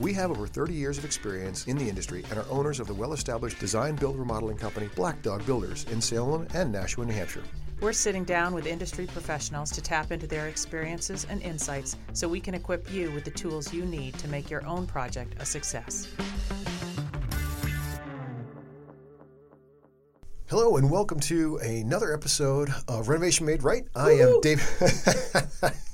We have over 30 years of experience in the industry and are owners of the well established design build remodeling company Black Dog Builders in Salem and Nashua, New Hampshire. We're sitting down with industry professionals to tap into their experiences and insights so we can equip you with the tools you need to make your own project a success. Hello and welcome to another episode of Renovation Made Right. I am Dave.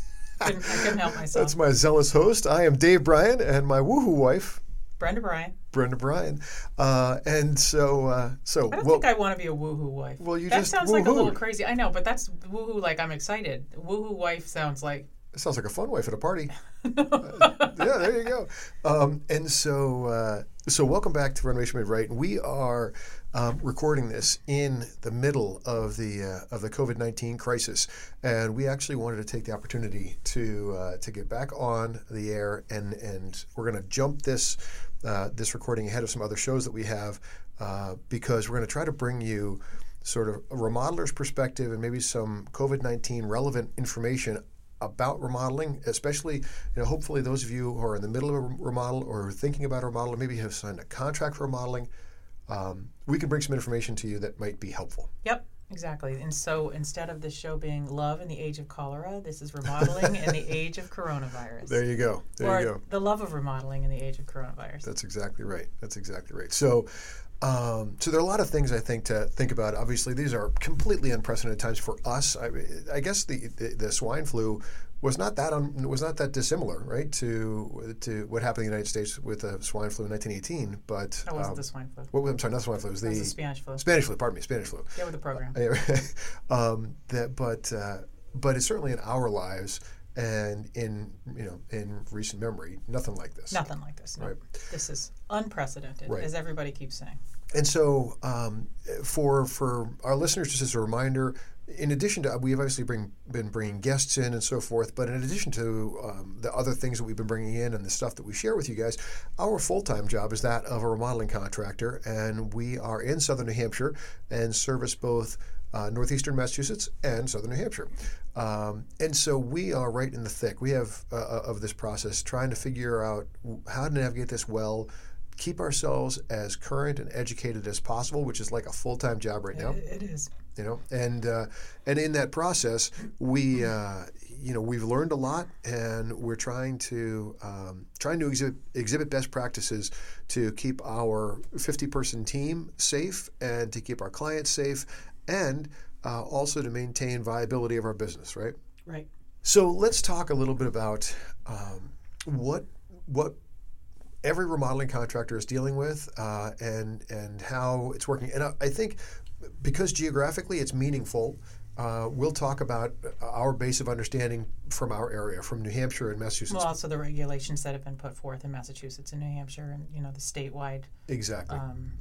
couldn't, I couldn't help myself. That's my zealous host. I am Dave Bryan and my woohoo wife, Brenda Bryan. Brenda Bryan. Uh, and so, uh, so I don't well, think I want to be a woohoo wife. Well, you that just sounds like a little crazy. I know, but that's woohoo like I'm excited. Woohoo wife sounds like it sounds like a fun wife at a party. Uh, yeah, there you go. Um, and so, uh, so welcome back to Renovation Made Right. We are um, recording this in the middle of the uh, of the COVID nineteen crisis, and we actually wanted to take the opportunity to uh, to get back on the air, and and we're going to jump this uh, this recording ahead of some other shows that we have uh, because we're going to try to bring you sort of a remodeler's perspective and maybe some COVID nineteen relevant information about remodeling, especially, you know, hopefully those of you who are in the middle of a remodel or thinking about a remodel, or maybe have signed a contract for remodeling, um, we can bring some information to you that might be helpful. Yep, exactly. And so instead of this show being love in the age of cholera, this is remodeling in the age of coronavirus. There you go. There or you go. the love of remodeling in the age of coronavirus. That's exactly right. That's exactly right. So, um, so there are a lot of things I think to think about. Obviously, these are completely unprecedented times for us. I, I guess the, the the swine flu was not that un, was not that dissimilar, right, to to what happened in the United States with the swine flu in 1918. But that wasn't um, the swine flu. what, I'm sorry, not the swine flu. It was the was the Spanish flu. Spanish flu. Pardon me, Spanish flu. Yeah, with the program. um, that, but uh, but it's certainly in our lives and in you know in recent memory, nothing like this. Nothing like this. No. Right. This is unprecedented, Right. as everybody keeps saying. And so, um, for for our listeners, just as a reminder, in addition to we've obviously bring, been bringing guests in and so forth, but in addition to um, the other things that we've been bringing in and the stuff that we share with you guys, our full time job is that of a remodeling contractor, and we are in Southern New Hampshire and service both. Uh, northeastern Massachusetts and southern New Hampshire, um, and so we are right in the thick. We have uh, of this process, trying to figure out how to navigate this well, keep ourselves as current and educated as possible, which is like a full time job right now. It is. You know, and uh, and in that process, we uh, you know we've learned a lot, and we're trying to um, trying to exhibit, exhibit best practices to keep our 50 person team safe and to keep our clients safe, and uh, also to maintain viability of our business. Right. Right. So let's talk a little bit about um, what what every remodeling contractor is dealing with uh, and and how it's working. And I, I think because geographically it's meaningful, uh, we'll talk about our base of understanding from our area, from New Hampshire and Massachusetts. Well, also the regulations that have been put forth in Massachusetts and New Hampshire, and you know the statewide, exactly. um,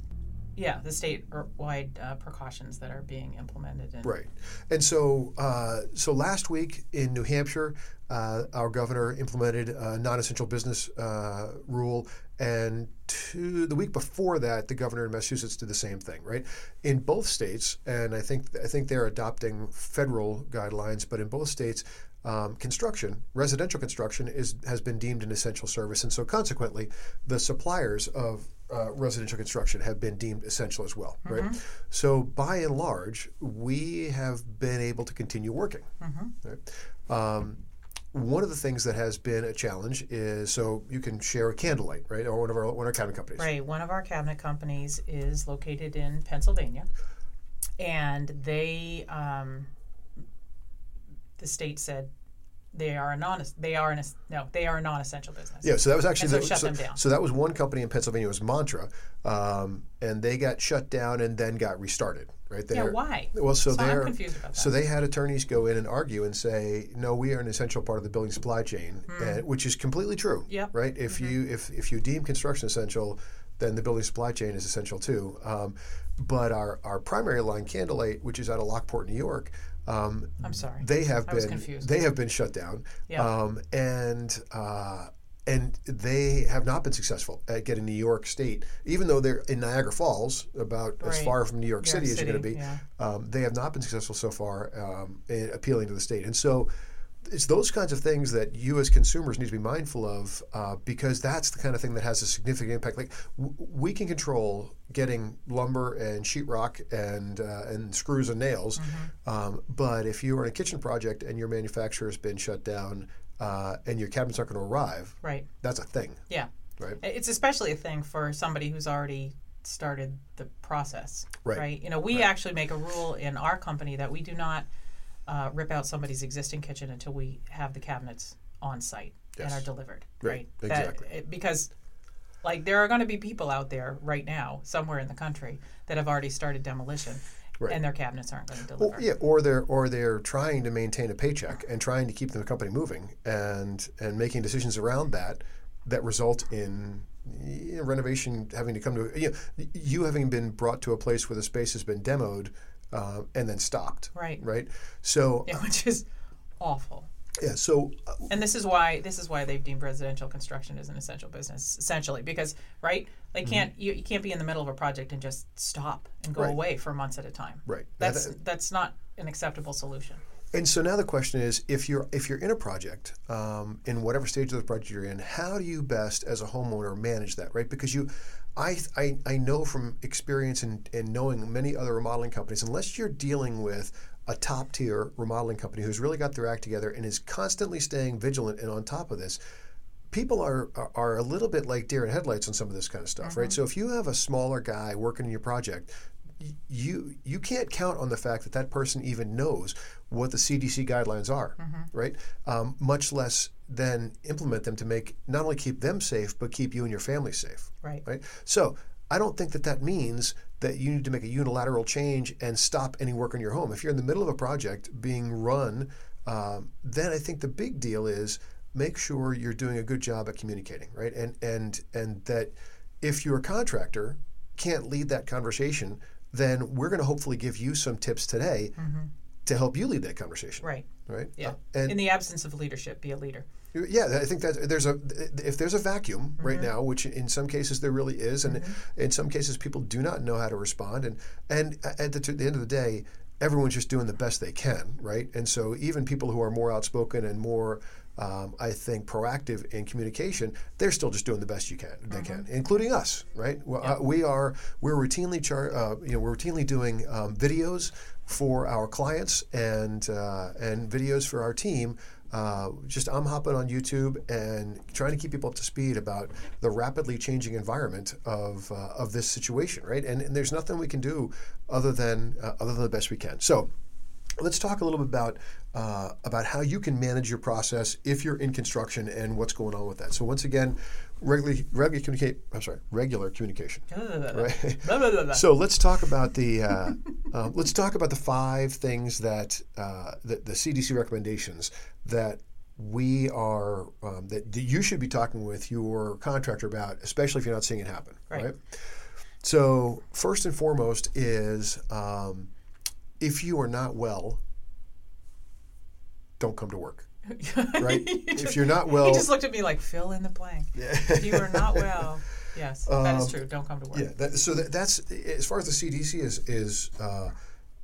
yeah, the statewide uh, precautions that are being implemented. And Right, and so uh, so last week in New Hampshire, uh, our governor implemented a non-essential business uh, rule, and two, the week before that, the governor in Massachusetts did the same thing. Right, in both states, and I think I think they're adopting federal guidelines, but in both states. Um, construction, residential construction, is has been deemed an essential service, and so consequently, the suppliers of uh, residential construction have been deemed essential as well, right? So by and large, we have been able to continue working. Right? Um, one of the things that has been a challenge is so you can share a candlelight, right, or one of our one of our cabinet companies. Right. One of our cabinet companies is located in Pennsylvania, and they, um, the state said, they are a non they are an no they are a non-essential business. Yeah, so that was actually so the, shut so, them down. so that was one company in Pennsylvania. It was Mantra, um, and they got shut down and then got restarted. Right Yeah, why? Well, so, So I'm they're confused about that. so they had attorneys go in and argue and say, no, we are an essential part of the building supply chain, and, which is completely true. Hmm. Yep. Right. If you if if you deem construction essential, then the building supply chain is essential too. Um, but our our primary line, Candlelight, which is out of Lockport, New York. Um, I'm sorry. they have I was been confused. they have been shut down, Yeah. um, and uh, and they have not been successful at getting New York State, even though they're in Niagara Falls, about as far from New York York City as you're going to be. yeah. Um, they have not been successful so far um, in appealing to the state, and so. It's those kinds of things that you as consumers need to be mindful of uh, because that's the kind of thing that has a significant impact. Like w- we can control getting lumber and sheetrock and uh, and screws and nails, Mm-hmm. um, but if you are in a kitchen project and your manufacturer has been shut down uh, and your cabinets aren't going to arrive, Right. that's a thing, Yeah. right? It's especially a thing for somebody who's already started the process. Right. You know, we actually make a rule in our company that we do not uh, rip out somebody's existing kitchen until we have the cabinets on site and are delivered. Right. That- Exactly. it- because, like, there are going to be people out there right now, somewhere in the country, that have already started demolition, Right. and their cabinets aren't going to Well, deliver. yeah, or they're or they're trying to maintain a paycheck and trying to keep the company moving and and making decisions around that that result in you know, renovation having to come to you, know, you having been brought to a place where the space has been demoed uh, and then stopped. Right. Right. So Yeah, which is awful. yeah. So uh, and this is why this is why they've deemed residential construction as an essential business essentially because right they can't you, you can't be in the middle of a project and just stop and go Mm-hmm. Right. away for months at a time Right. that's That- that's not an acceptable solution And so now the question is, if you're if you're in a project, um, in whatever stage of the project you're in, how do you best as a homeowner manage that, right? Because you, I I, I know from experience and, and knowing many other remodeling companies, unless you're dealing with a top tier remodeling company who's really got their act together and is constantly staying vigilant and on top of this, people are, are are a little bit like deer in headlights on some of this kind of stuff, right? Mm-hmm. So if you have a smaller guy working in your project, you you can't count on the fact that that person even knows what the CDC guidelines are, right? Um, much less then implement them to make not only keep them safe but keep you and your family safe, right right? So I don't think that that means that you need to make a unilateral change and stop any work on your home. If you're in the middle of a project being run, um, then I think the big deal is make sure you're doing a good job at communicating, right? And and and that if your contractor can't lead that conversation, then we're going to hopefully give you some tips today mm-hmm. to help you lead that conversation, right. right? yeah. Uh, and in the absence of leadership be a leader. Yeah, I think that there's a if there's a vacuum right mm-hmm. now, which in some cases there really is, and mm-hmm. in some cases people do not know how to respond, and and at the, the end of the day, everyone's just doing the best they can, right? And so even people who are more outspoken and more um, I think proactive in communication, they're still just doing the best you can they can, including us, right? Well, uh, we are we're routinely char- uh, you know we're routinely doing um, videos for our clients and uh, and videos for our team. Uh, just I'm hopping on YouTube and trying to keep people up to speed about the rapidly changing environment of uh, of this situation, right? And, and there's nothing we can do other than uh, other than the best we can. So let's talk a little bit about uh, about how you can manage your process if you're in construction and what's going on with that. So once again, regularly regular communicate. I'm sorry, regular communication. Right. So let's talk about the uh, um, let's talk about the five things that uh, the, the CDC recommendations that we are um, that, that you should be talking with your contractor about, especially if you're not seeing it happen. Right. So first and foremost is um, if you are not well, don't come to work. Right? if you're not well, he just looked at me like fill in the blank if you are not well yes that is true don't come to work Um, Yeah, that, so that, that's as far as the CDC is is uh,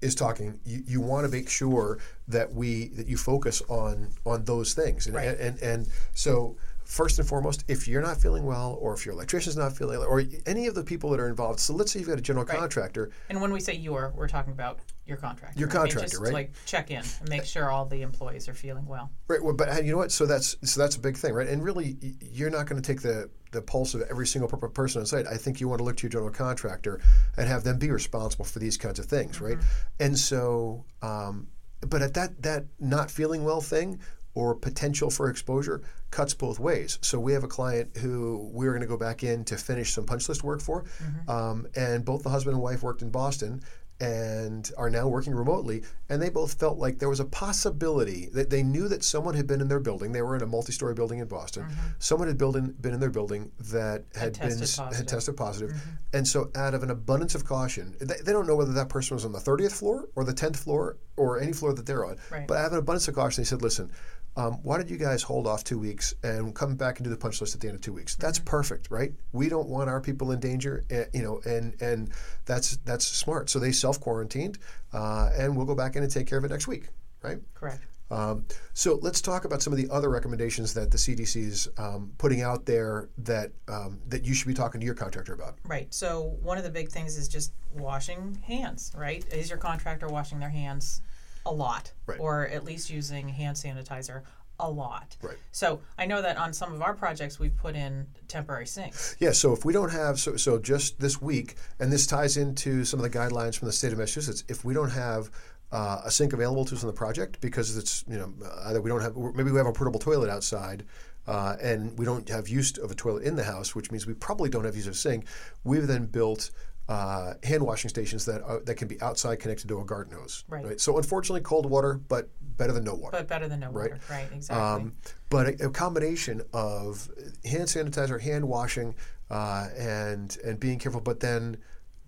is talking. You, you want to make sure that we that you focus on on those things, and, Right. and, and and so first and foremost, if you're not feeling well, or if your electrician's not feeling, well, or any of the people that are involved. So let's say you've got a general Right. contractor. And when we say your, we're talking about your contractor. Your contractor, just right? Like check in and make sure all the employees are feeling well. Right. Well, but uh, you know what? So that's so that's a big thing, right? And really, you're not going to take the the pulse of every single person on site. I think you want to look to your general contractor and have them be responsible for these kinds of things, right? And so, um, but at that that not feeling well thing, or potential for exposure cuts both ways. So we have a client who we're going to go back in to finish some punch list work for, um, and both the husband and wife worked in Boston and are now working remotely. And they both felt like there was a possibility that they knew that someone had been in their building. They were in a multi-story building in Boston. Mm-hmm. Someone had built in, been in their building that had, been tested positive. had tested positive. Mm-hmm. And so, out of an abundance of caution, they, they don't know whether that person was on the 30th floor or the 10th floor or any floor that they're on. Right. But out of an abundance of caution, they said, "Listen." Um, why don't you guys hold off two weeks and come back and do the punch list at the end of two weeks? That's perfect, right? We don't want our people in danger, eh, you know, and and that's that's smart. So they self quarantined, uh, and we'll go back in and take care of it next week, right? Correct. Um, so let's talk about some of the other recommendations that the CDC is um, putting out there that um, that you should be talking to your contractor about. Right. So one of the big things is just washing hands, right? Is your contractor washing their hands a lot? Right. Or at least using hand sanitizer a lot. Right. So I know that on some of our projects we've put in temporary sinks. Yeah, so if we don't have, so, so just this week, and this ties into some of the guidelines from the state of Massachusetts, if we don't have uh, a sink available to us on the project because it's, you know, either we don't have, maybe we have a portable toilet outside uh, and we don't have use of a toilet in the house, which means we probably don't have use of a sink, we've then built uh, hand washing stations that are, that can be outside connected to a garden hose. Right. So unfortunately, cold water, but better than no water. But better than no water. Right, exactly. Um, but a, a combination of hand sanitizer, hand washing, uh, and and being careful, but then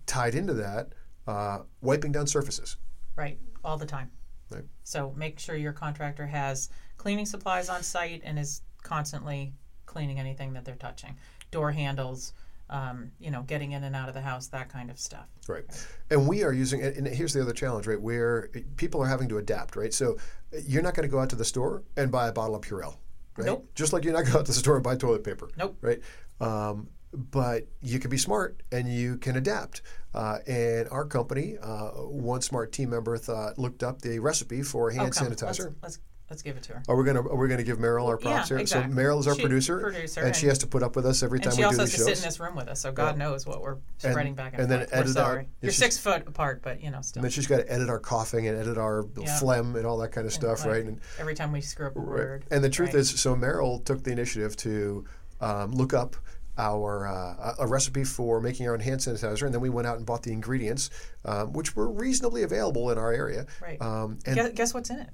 tied into that, uh, wiping down surfaces. Right, all the time. Right. So make sure your contractor has cleaning supplies on site and is constantly cleaning anything that they're touching. Door handles, um, you know, getting in and out of the house, that kind of stuff. Right. And we are using, and here's the other challenge, right? Where people are having to adapt, right? So you're not going to go out to the store and buy a bottle of Purell, right? Nope. Just like you're not going to go out to the store and buy toilet paper. Nope. Right. Um, but you can be smart and you can adapt. Uh, and our company, uh, one smart team member thought looked up the recipe for hand Oh, sanitizer. Let's, let's let's give it to her. Are we gonna are we gonna give Meryl our props Yeah, here? exactly. So Meryl is our She- producer, producer, and, she has to put up with us every time And she we also do has these to sit in this room with us, so God knows what we're spreading back and, and then forth. Edit sorry. You're six foot apart, but you know, still. and then she's got to edit our coughing and edit our Yeah. phlegm and all that kind of stuff, right? And Every time we screw up a word. and the truth right. is, so Meryl took the initiative to um, look up our uh, a a recipe for making our own hand sanitizer, and then we went out and bought the ingredients, um, which were reasonably available in our area, Right. um, and guess, guess what's in it?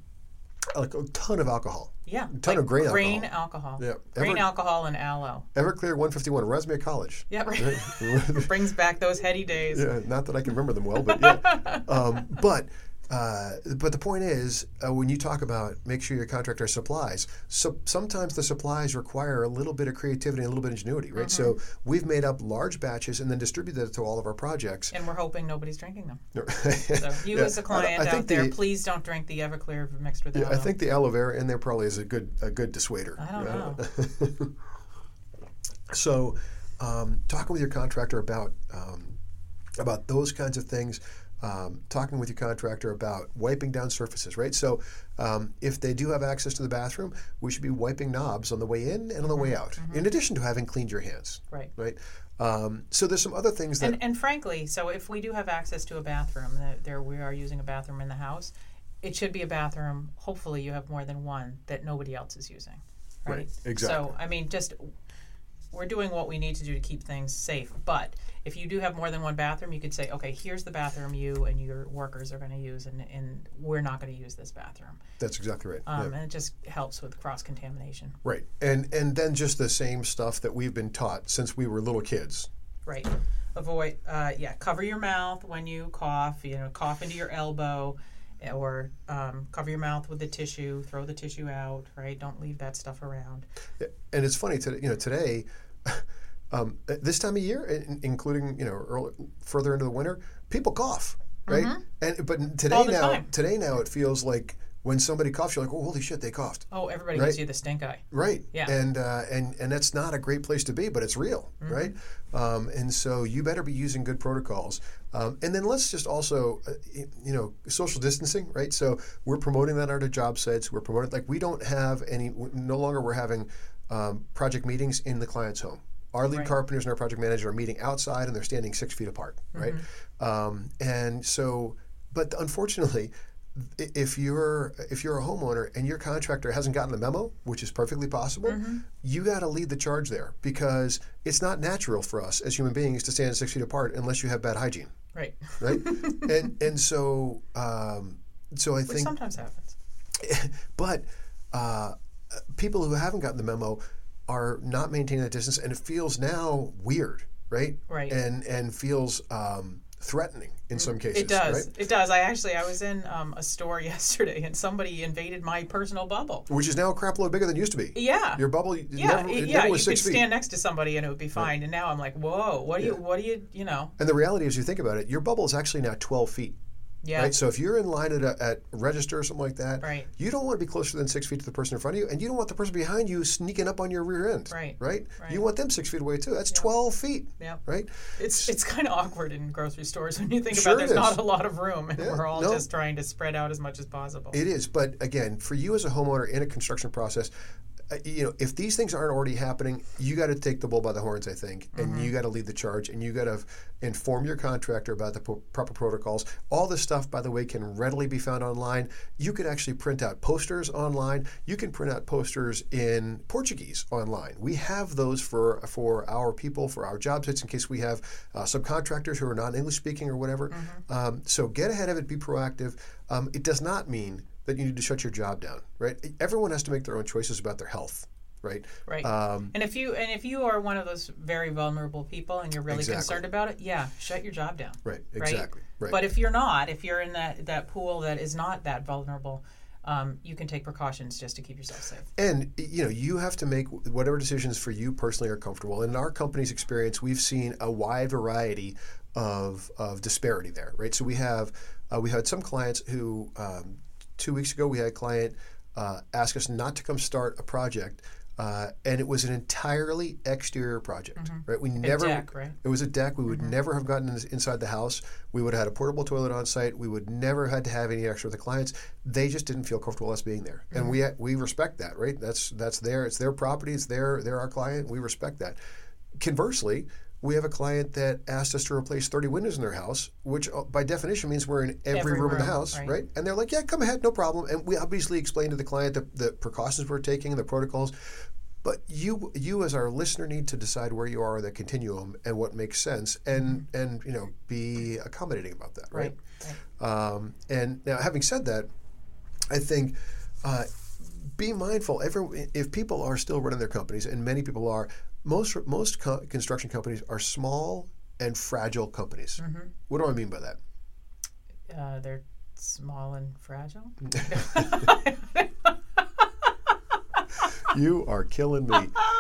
Like a ton of alcohol. Yeah, A ton of grain grain alcohol. alcohol. Yeah. grain Ever- alcohol and aloe. Everclear 151 reminds me of college. Yeah, right. Brings back those heady days. Yeah, not that I can remember them well, but yeah. um, but uh, but the point is, uh, when you talk about make sure your contractor supplies, so sometimes the supplies require a little bit of creativity and a little bit of ingenuity, right? So Mm-hmm. we've made up large batches and then distributed it to all of our projects. And we're hoping nobody's drinking them. so So you as a client out there, the, please don't drink the Everclear mixed with yeah, aloe. I think the aloe vera in there probably is a good a good dissuader. I don't know. So, um, talking with your contractor about um, about those kinds of things, um, talking with your contractor about wiping down surfaces, right? So, um, if they do have access to the bathroom, we should be wiping knobs on the way in and on the way out, in addition to having cleaned your hands, Right. right? Um, so, there's some other things that And, and frankly, so if we do have access to a bathroom, that there we are using a bathroom in the house, it should be a bathroom. Hopefully, you have more than one that nobody else is using. Right. Right, exactly. So I mean, just we're doing what we need to do to keep things safe. But if you do have more than one bathroom, you could say, okay, here's the bathroom you and your workers are going to use, and, and we're not going to use this bathroom. that's exactly right. Um, yeah. And it just helps with cross contamination. Right, and and then just the same stuff that we've been taught since we were little kids. Right. Avoid, uh, yeah, cover your mouth when you cough, you know, cough into your elbow or um, cover your mouth with the tissue, throw the tissue out, right? Don't leave that stuff around. and it's funny today. You know, today, um, this time of year, in- including you know early, further into the winter, people cough, right? And but today Mm-hmm. Now, time. today now, it feels like when somebody coughs, you're like, oh, holy shit, they coughed, Oh, everybody Right. gives you the stink eye. right? Yeah. And uh, and and that's not a great place to be, but it's real, Mm-hmm. right? Um, and so you better be using good protocols. Um, and then let's just also, uh, you know, social distancing, right? So we're promoting that at our job sites. We're promoting like we don't have any. No longer we're having um, project meetings in the client's home. Our lead Right. carpenters and our project manager are meeting outside, and they're standing six feet apart, right? Mm-hmm. Um, and so, but unfortunately, if you're if you're a homeowner and your contractor hasn't gotten the memo, which is perfectly possible, you got to lead the charge there because it's not natural for us as human beings to stand six feet apart unless you have bad hygiene, Right. right? and and so um, so I Which think sometimes happens. but uh, people who haven't gotten the memo are not maintaining that distance, and it feels now weird, right? Right. And and feels um, threatening in some cases. It does. Right? It does. I actually I was in um, a store yesterday and somebody invaded my personal bubble. Which is now a crap load bigger than it used to be. Yeah. Your bubble, yeah, never, it- yeah. You could feet. stand next to somebody and it would be fine. And now I'm like, whoa, what do you, what do you, you know? And the reality is, you think about it, your bubble is actually now 12 feet. Yeah. Right. So if you're in line at a at register or something like that, Right. you don't want to be closer than six feet to the person in front of you, and you don't want the person behind you sneaking up on your rear end. Right. Right. Right. You want them six feet away too. That's 12 feet. Yeah. Right. It's it's kind of awkward in grocery stores when you think Sure about there's not a lot of room and Yeah, we're all no. just trying to spread out as much as possible. It is, but again, for you as a homeowner in a construction process, you know, if these things aren't already happening, you got to take the bull by the horns, I think, and Mm-hmm. you got to lead the charge, and you got to inform your contractor about the proper protocols. All this stuff, by the way, can readily be found online. You can actually print out posters online. You can print out posters in Portuguese online. We have those for for our people, for our job sites, in case we have uh, subcontractors who are not English speaking or whatever. Mm-hmm. Um, so get ahead of it, be proactive. Um, it does not mean that you need to shut your job down, right? Everyone has to make their own choices about their health, right? Right. Um, and if you and if you are one of those very vulnerable people and you're really Exactly. concerned about it, yeah, shut your job down. right. Exactly. Right. But if you're not, if you're in that that pool that is not that vulnerable, um, you can take precautions just to keep yourself safe. And you know, you have to make whatever decisions for you personally are comfortable. And In our company's experience, we've seen a wide variety of, of disparity there, right? So we have uh, we had some clients who um, two weeks ago we had a client uh, ask us not to come start a project. Uh, and it was an entirely exterior project, right? We never. deck, right? It was a deck. We would never have gotten inside the house. We would have had a portable toilet on site. We would never had to have any extra with the clients. They just didn't feel comfortable us being there, and we we respect that, right? That's that's their it's their property. It's their they're our client. We respect that. Conversely, we have a client that asked us to replace 30 windows in their house, which uh, by definition means we're in every, Every room, in the house, right. right. And they're like, yeah, come ahead, no problem. And we obviously explained to the client the, the precautions we're taking and the protocols. But you, you as our listener, need to decide where you are in that continuum and what makes sense, and and you know be accommodating about that, right? Right. Um, and now, having said that, I think uh, be mindful. Every if people are still running their companies, and many people are, most most co- construction companies are small and fragile companies. What do I mean by that? Uh, they're small and fragile. You are killing me.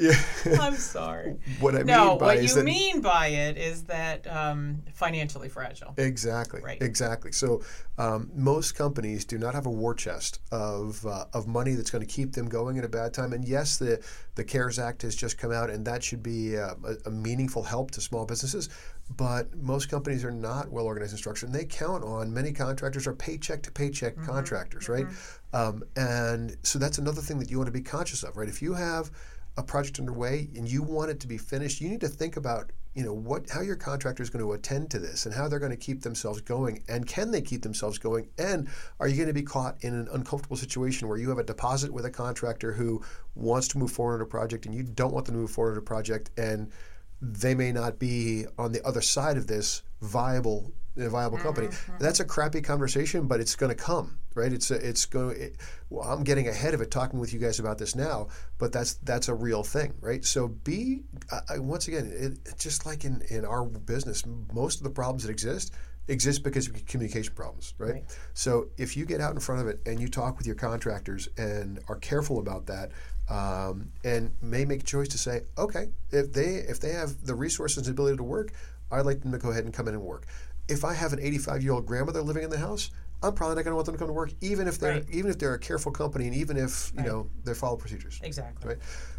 Yeah. I'm sorry. what I no, mean by what is you mean by it is that um, financially fragile. Exactly. Right. Exactly. So um, most companies do not have a war chest of uh, of money that's going to keep them going at a bad time. And yes, the the CARES Act has just come out, and that should be uh, a, a meaningful help to small businesses. But most companies are not well organized and structured, and they count on many contractors are paycheck to paycheck contractors, right? Um, and so that's another thing that you want to be conscious of, right? If you have a project underway and you want it to be finished, you need to think about you know what how your contractor is going to attend to this and how they're going to keep themselves going and can they keep themselves going and are you going to be caught in an uncomfortable situation where you have a deposit with a contractor who wants to move forward on a project and you don't want them to move forward on a project and they may not be on the other side of this viable a viable company. That's a crappy conversation, but it's going to come, right? It's a, it's going. It, well, I'm getting ahead of it talking with you guys about this now, but that's that's a real thing, right? So be I- once again, it, just like in in our business, most of the problems that exist exist because of communication problems, right? Right. So if you get out in front of it and you talk with your contractors and are careful about that, um, and may make a choice to say, okay, if they if they have the resources and ability to work, I'd like them to go ahead and come in and work. If I have an 85 year old grandmother living in the house, I'm probably not going to want them to come to work, even if they're Right. even if they're a careful company and even if you Right. know they follow procedures. Exactly. Right.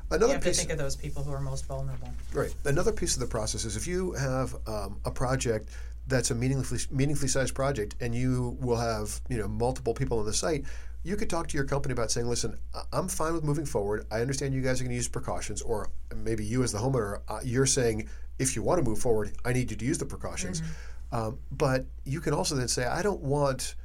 Another You have to think of those people who are most vulnerable. Right. Another piece of the process is if you have um, a project that's a meaningfully meaningfully sized project, and you will have you know multiple people on the site, you could talk to your company about saying, "Listen, I'm fine with moving forward. I understand you guys are going to use precautions, or maybe you as the homeowner, uh, you're saying if you want to move forward, I need you to use the precautions." Um, but you can also then say, "I don't want."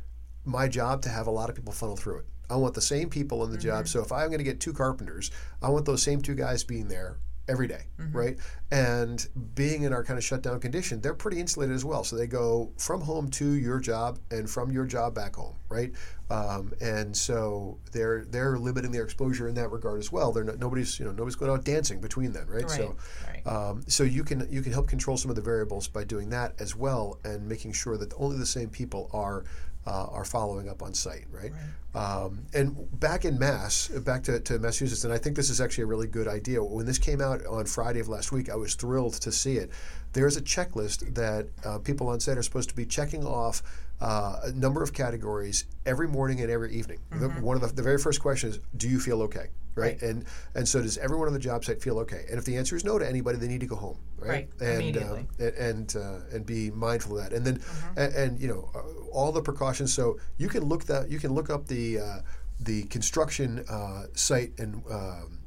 my job to have a lot of people funnel through it. I want the same people in the job. So if I'm going to get two carpenters, I want those same two guys being there every day, right? And being in our kind of shutdown condition, they're pretty insulated as well. So they go from home to your job and from your job back home, right? Um, and so they're they're limiting their exposure in that regard as well. They're not, nobody's you know nobody's going out dancing between them, right? Right, So right. um, so you can you can help control some of the variables by doing that as well, and making sure that only the same people are uh, are following up on site, right? Um, and back in Mass, back to, to Massachusetts, and I think this is actually a really good idea. When this came out on Friday of last week, I was thrilled to see it. There's a checklist that uh, people on site are supposed to be checking off uh, a number of categories every morning and every evening. The, one of the, the very first question is, "Do you feel okay?" Right? Right. And and so does everyone on the job site feel okay? And if the answer is no to anybody, they need to go home, right? Right, And immediately. um, and and, uh, and be mindful of that. And then Mm-hmm. and, and you know uh, all the precautions. So you can look that you can look up the uh, the construction uh, site and um,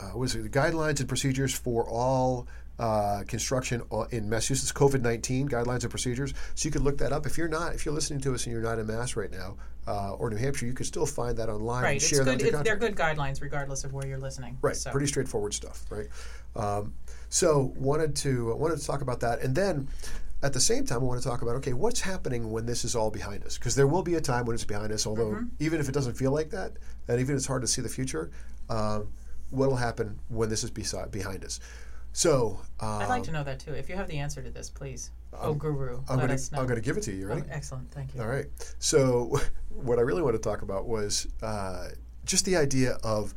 uh, what is it? The guidelines and procedures for all. Uh, construction in Massachusetts COVID nineteen guidelines and procedures. So you could look that up. If you're not, if you're listening to us and you're not in Mass right now uh, or New Hampshire, you could still find that online Right. and It's share that good. It, they're good guidelines regardless of where you're listening. Right, So, pretty straightforward stuff, right? Um, so wanted to wanted to talk about that, and then at the same time, I want to talk about okay, what's happening when this is all behind us? Because there will be a time when it's behind us. Although Mm-hmm. even if it doesn't feel like that, and even if it's hard to see the future, um, what will happen when this is beside, behind us? So uh, I'd like to know that too. If you have the answer to this, please. oh, guru, I'm let going us to know. I'm going to give it to you. You Oh, excellent. Thank you. All right. So, what I really want to talk about was uh, just the idea of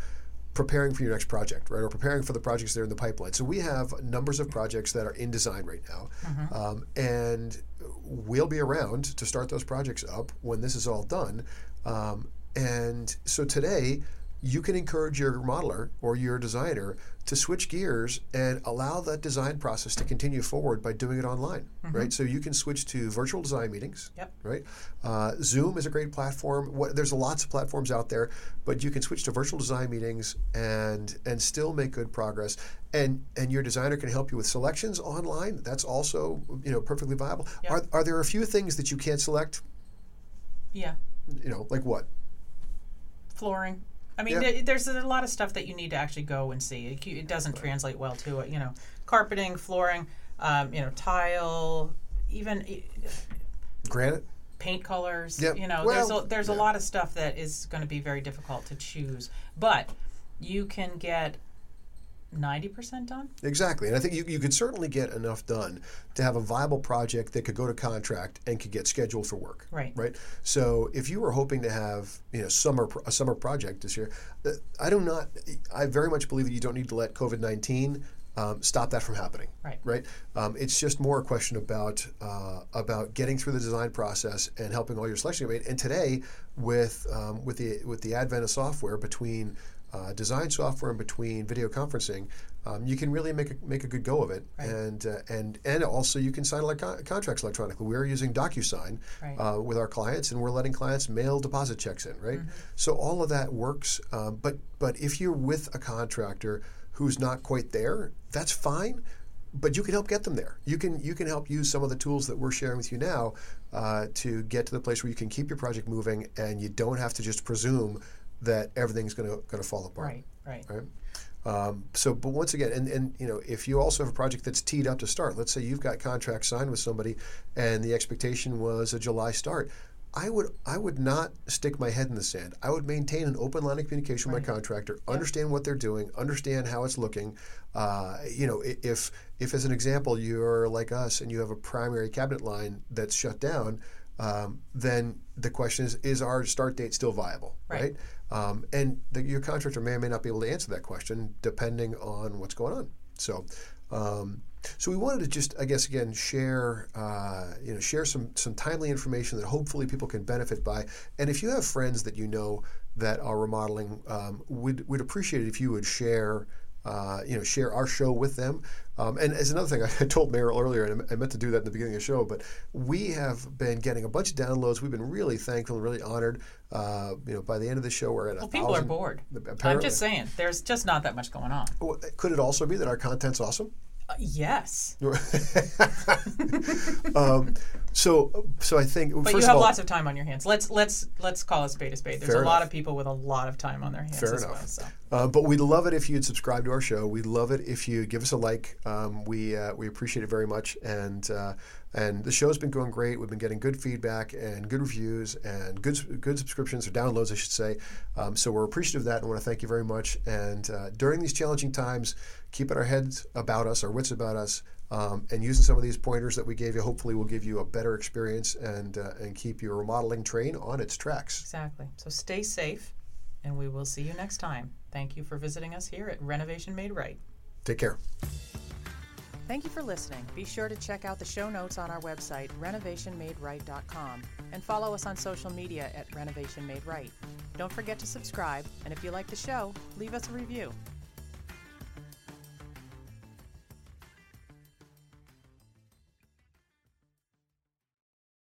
preparing for your next project, right? Or preparing for the projects that are in the pipeline. So, we have numbers of projects that are in design right now. Um, and we'll be around to start those projects up when this is all done. Um, and so, today, you can encourage your modeler or your designer to switch gears and allow that design process to continue forward by doing it online, right? So you can switch to virtual design meetings, Yep. right? Uh, Zoom is a great platform. What, there's lots of platforms out there, but you can switch to virtual design meetings and and still make good progress. And and your designer can help you with selections online. That's also you know perfectly viable. Yep. Are, are there a few things that you can't select? Yeah. You know, like what? Flooring. I mean, Yeah. there- there's a lot of stuff that you need to actually go and see. It, it doesn't translate well to it. You know, carpeting, flooring, um, you know, tile, even Granite. paint colors. Yep. You know, Well, there's a, there's yeah. a lot of stuff that is going to be very difficult to choose, but you can get ninety percent done. Exactly. And I think you, you could certainly get enough done to have a viable project that could go to contract and could get scheduled for work. Right. Right. So if you were hoping to have, you know, summer a summer project this year, uh, I do not I very much believe that you don't need to let COVID-19 um, stop that from happening. Right. Right. Um, it's just more a question about uh, about getting through the design process and helping all your selection made. And today, with um, with the with the advent of software between uh, design software in between video conferencing, um, you can really make a, make a good go of it. Right. And uh, and and also you can sign electron- contracts electronically. We're using DocuSign Right. uh, with our clients, and we're letting clients mail deposit checks in. Right. Mm-hmm. So all of that works. Um, but but if you're with a contractor who's not quite there, that's fine. But you can help get them there. You can you can help use some of the tools that we're sharing with you now uh, to get to the place where you can keep your project moving, and you don't have to just presume that everything's going to going to fall apart. Right. Right. Right. Um, so, but once again, and, and you know, if you also have a project that's teed up to start, let's say you've got contracts signed with somebody, and the expectation was a July start. I would I would not stick my head in the sand. I would maintain an open line of communication with my contractor, understand what they're doing, understand how it's looking. Uh, you know, if if as an example you're like us and you have a primary cabinet line that's shut down, um, then the question is: Is our start date still viable? Right. right? Um, and the, your contractor may or may not be able to answer that question depending on what's going on. So, um, so we wanted to just, I guess, again, share, uh, you know, share some some timely information that hopefully people can benefit by. And if you have friends that you know that are remodeling, um, we'd, we'd appreciate it if you would share. Uh, you know, share our show with them. Um, and as another thing, I told Meryl earlier, and I meant to do that in the beginning of the show, but we have been getting a bunch of downloads. We've been really thankful and really honored. Uh, you know, by the end of the show, we're at a Well, people are thousand- bored. I'm just saying, there's just not that much going on. Well, Could it also be that our content's awesome? Uh, yes. um, So, so I think But you have all, lots of time on your hands. Let's let's let's call a spade a spade. There's a lot enough. of people with a lot of time on their hands Fair as enough. well. So Uh, but we'd love it if you'd subscribe to our show. We'd love it if you give us a like. Um, we uh, we appreciate it very much. And uh, and the show's been going great. We've been getting good feedback and good reviews and good good subscriptions or downloads, I should say. Um, so we're appreciative of that and want to thank you very much. And uh, during these challenging times, keeping our heads about us, our wits about us. Um, and using some of these pointers that we gave you, hopefully, will give you a better experience and uh, and keep your remodeling train on its tracks. exactly. So stay safe, and we will see you next time. Thank you for visiting us here at Renovation Made Right. Take care. Thank you for listening. Be sure to check out the show notes on our website, renovationmaderight.com, and follow us on social media at Renovation Made Right. Don't forget to subscribe, and if you like the show, leave us a review.